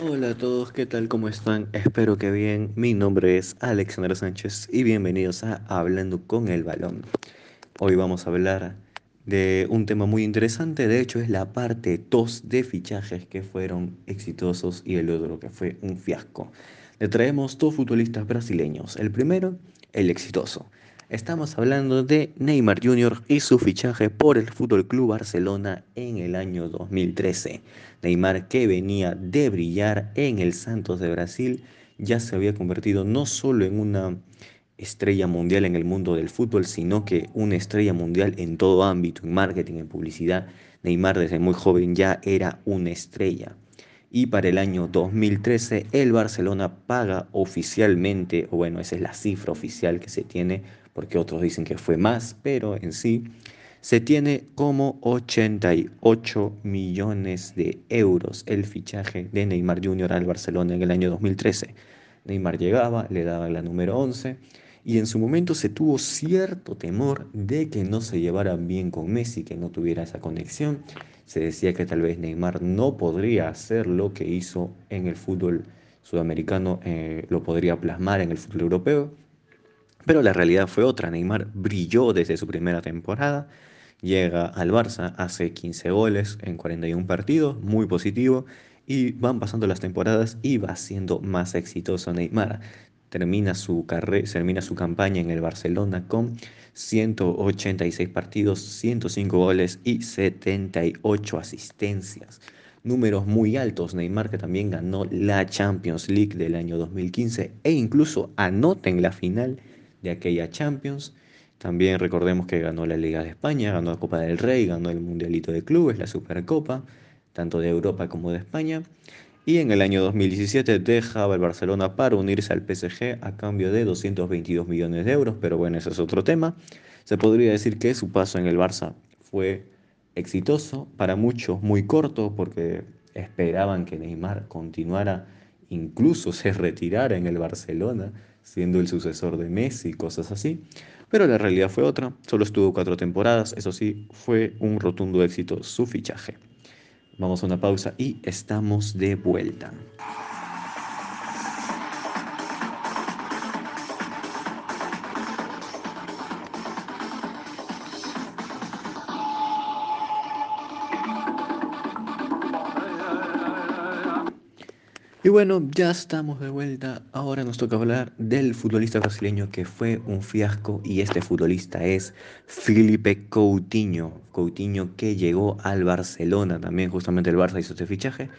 Hola a todos, ¿qué tal? ¿Cómo están? Espero que bien. Mi nombre es Alexander Sánchez y bienvenidos a Hablando con el Balón. Hoy vamos a hablar de un tema muy interesante, de hecho es la parte 2 de fichajes que fueron exitosos y el otro que fue un fiasco. Le traemos dos futbolistas brasileños. El primero, el exitoso. Estamos hablando de Neymar Jr. y su fichaje por el Fútbol Club Barcelona en el año 2013. Neymar, que venía de brillar en el Santos de Brasil, ya se había convertido no solo en una estrella mundial en el mundo del fútbol, sino que una estrella mundial en todo ámbito, en marketing, en publicidad. Neymar desde muy joven ya era una estrella y para el año 2013 el Barcelona paga oficialmente, o bueno, esa es la cifra oficial que se tiene, porque otros dicen que fue más, pero en sí se tiene como 88 millones de euros el fichaje de Neymar Jr. al Barcelona en el año 2013. Neymar llegaba, le daba la número 11 y en su momento se tuvo cierto temor de que no se llevara bien con Messi, que no tuviera esa conexión se decía que tal vez Neymar no podría hacer lo que hizo en el fútbol sudamericano, eh, lo podría plasmar en el fútbol europeo, pero la realidad fue otra. Neymar brilló desde su primera temporada, llega al Barça, hace 15 goles en 41 partidos, muy positivo, y van pasando las temporadas y va siendo más exitoso Neymar termina su, termina su campaña en el Barcelona con 186 partidos, 105 goles y 78 asistencias. Números muy altos. Neymar que también ganó la Champions League del año 2015 e incluso anota en la final de aquella Champions. También recordemos que ganó la Liga de España, ganó la Copa del Rey, ganó el Mundialito de Clubes, la Supercopa, tanto de Europa como de España y en el año 2017 dejaba el Barcelona para unirse al PSG a cambio de 222 millones de euros, pero bueno, ese es otro tema. Se podría decir que su paso en el Barça fue exitoso, para muchos muy corto, porque esperaban que Neymar continuara, incluso se retirara en el Barcelona, siendo el sucesor de Messi, cosas así. Pero la realidad fue otra, solo estuvo cuatro temporadas, eso sí, fue un rotundo éxito su fichaje. Vamos a una pausa y estamos de vuelta. Y bueno, ya estamos de vuelta. Ahora nos toca hablar del futbolista brasileño que fue un fiasco y este futbolista es Felipe Coutinho. Coutinho que llegó al Barcelona, también justamente el Barça hizo este fichaje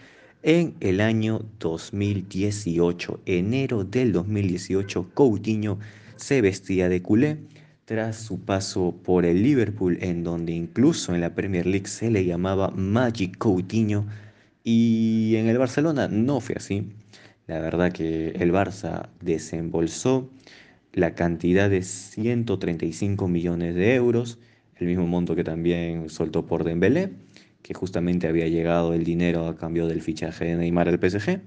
en el año 2018. Enero del 2018, Coutinho se vestía de culé tras su paso por el Liverpool, en donde incluso en la Premier League se le llamaba Magic Coutinho y en el Barcelona no fue así. La verdad que el Barça desembolsó la cantidad de 135 millones de euros, el mismo monto que también soltó por Dembélé, que justamente había llegado el dinero a cambio del fichaje de Neymar al PSG,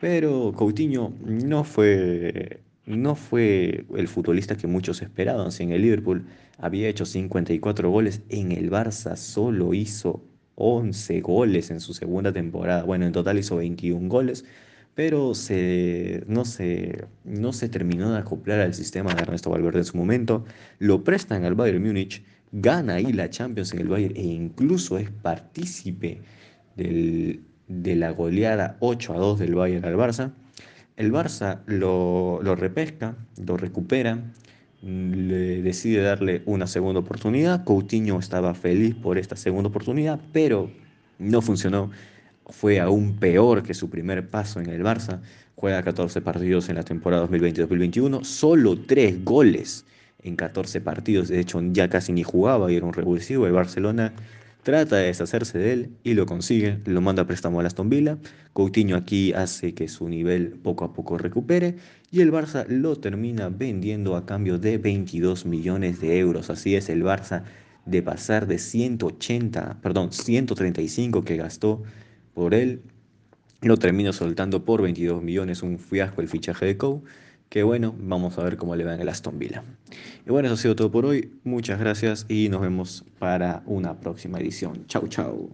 pero Coutinho no fue no fue el futbolista que muchos esperaban. Si en el Liverpool había hecho 54 goles, en el Barça solo hizo 11 goles en su segunda temporada. Bueno, en total hizo 21 goles, pero se, no, se, no se terminó de acoplar al sistema de Ernesto Valverde en su momento. Lo prestan al Bayern Múnich, gana ahí la Champions en el Bayern e incluso es partícipe del, de la goleada 8 a 2 del Bayern al Barça. El Barça lo, lo repesca, lo recupera le decide darle una segunda oportunidad. Coutinho estaba feliz por esta segunda oportunidad, pero no funcionó. Fue aún peor que su primer paso en el Barça. Juega 14 partidos en la temporada 2020-2021, solo 3 goles en 14 partidos. De hecho, ya casi ni jugaba y era un revulsivo. El Barcelona Trata de deshacerse de él y lo consigue, lo manda a préstamo a Aston Villa. Coutinho aquí hace que su nivel poco a poco recupere y el Barça lo termina vendiendo a cambio de 22 millones de euros. Así es, el Barça de pasar de 180, perdón, 135 que gastó por él, lo termina soltando por 22 millones, un fiasco el fichaje de Cou que bueno, vamos a ver cómo le va en el Aston Villa. Y bueno, eso ha sido todo por hoy. Muchas gracias y nos vemos para una próxima edición. Chau, chau.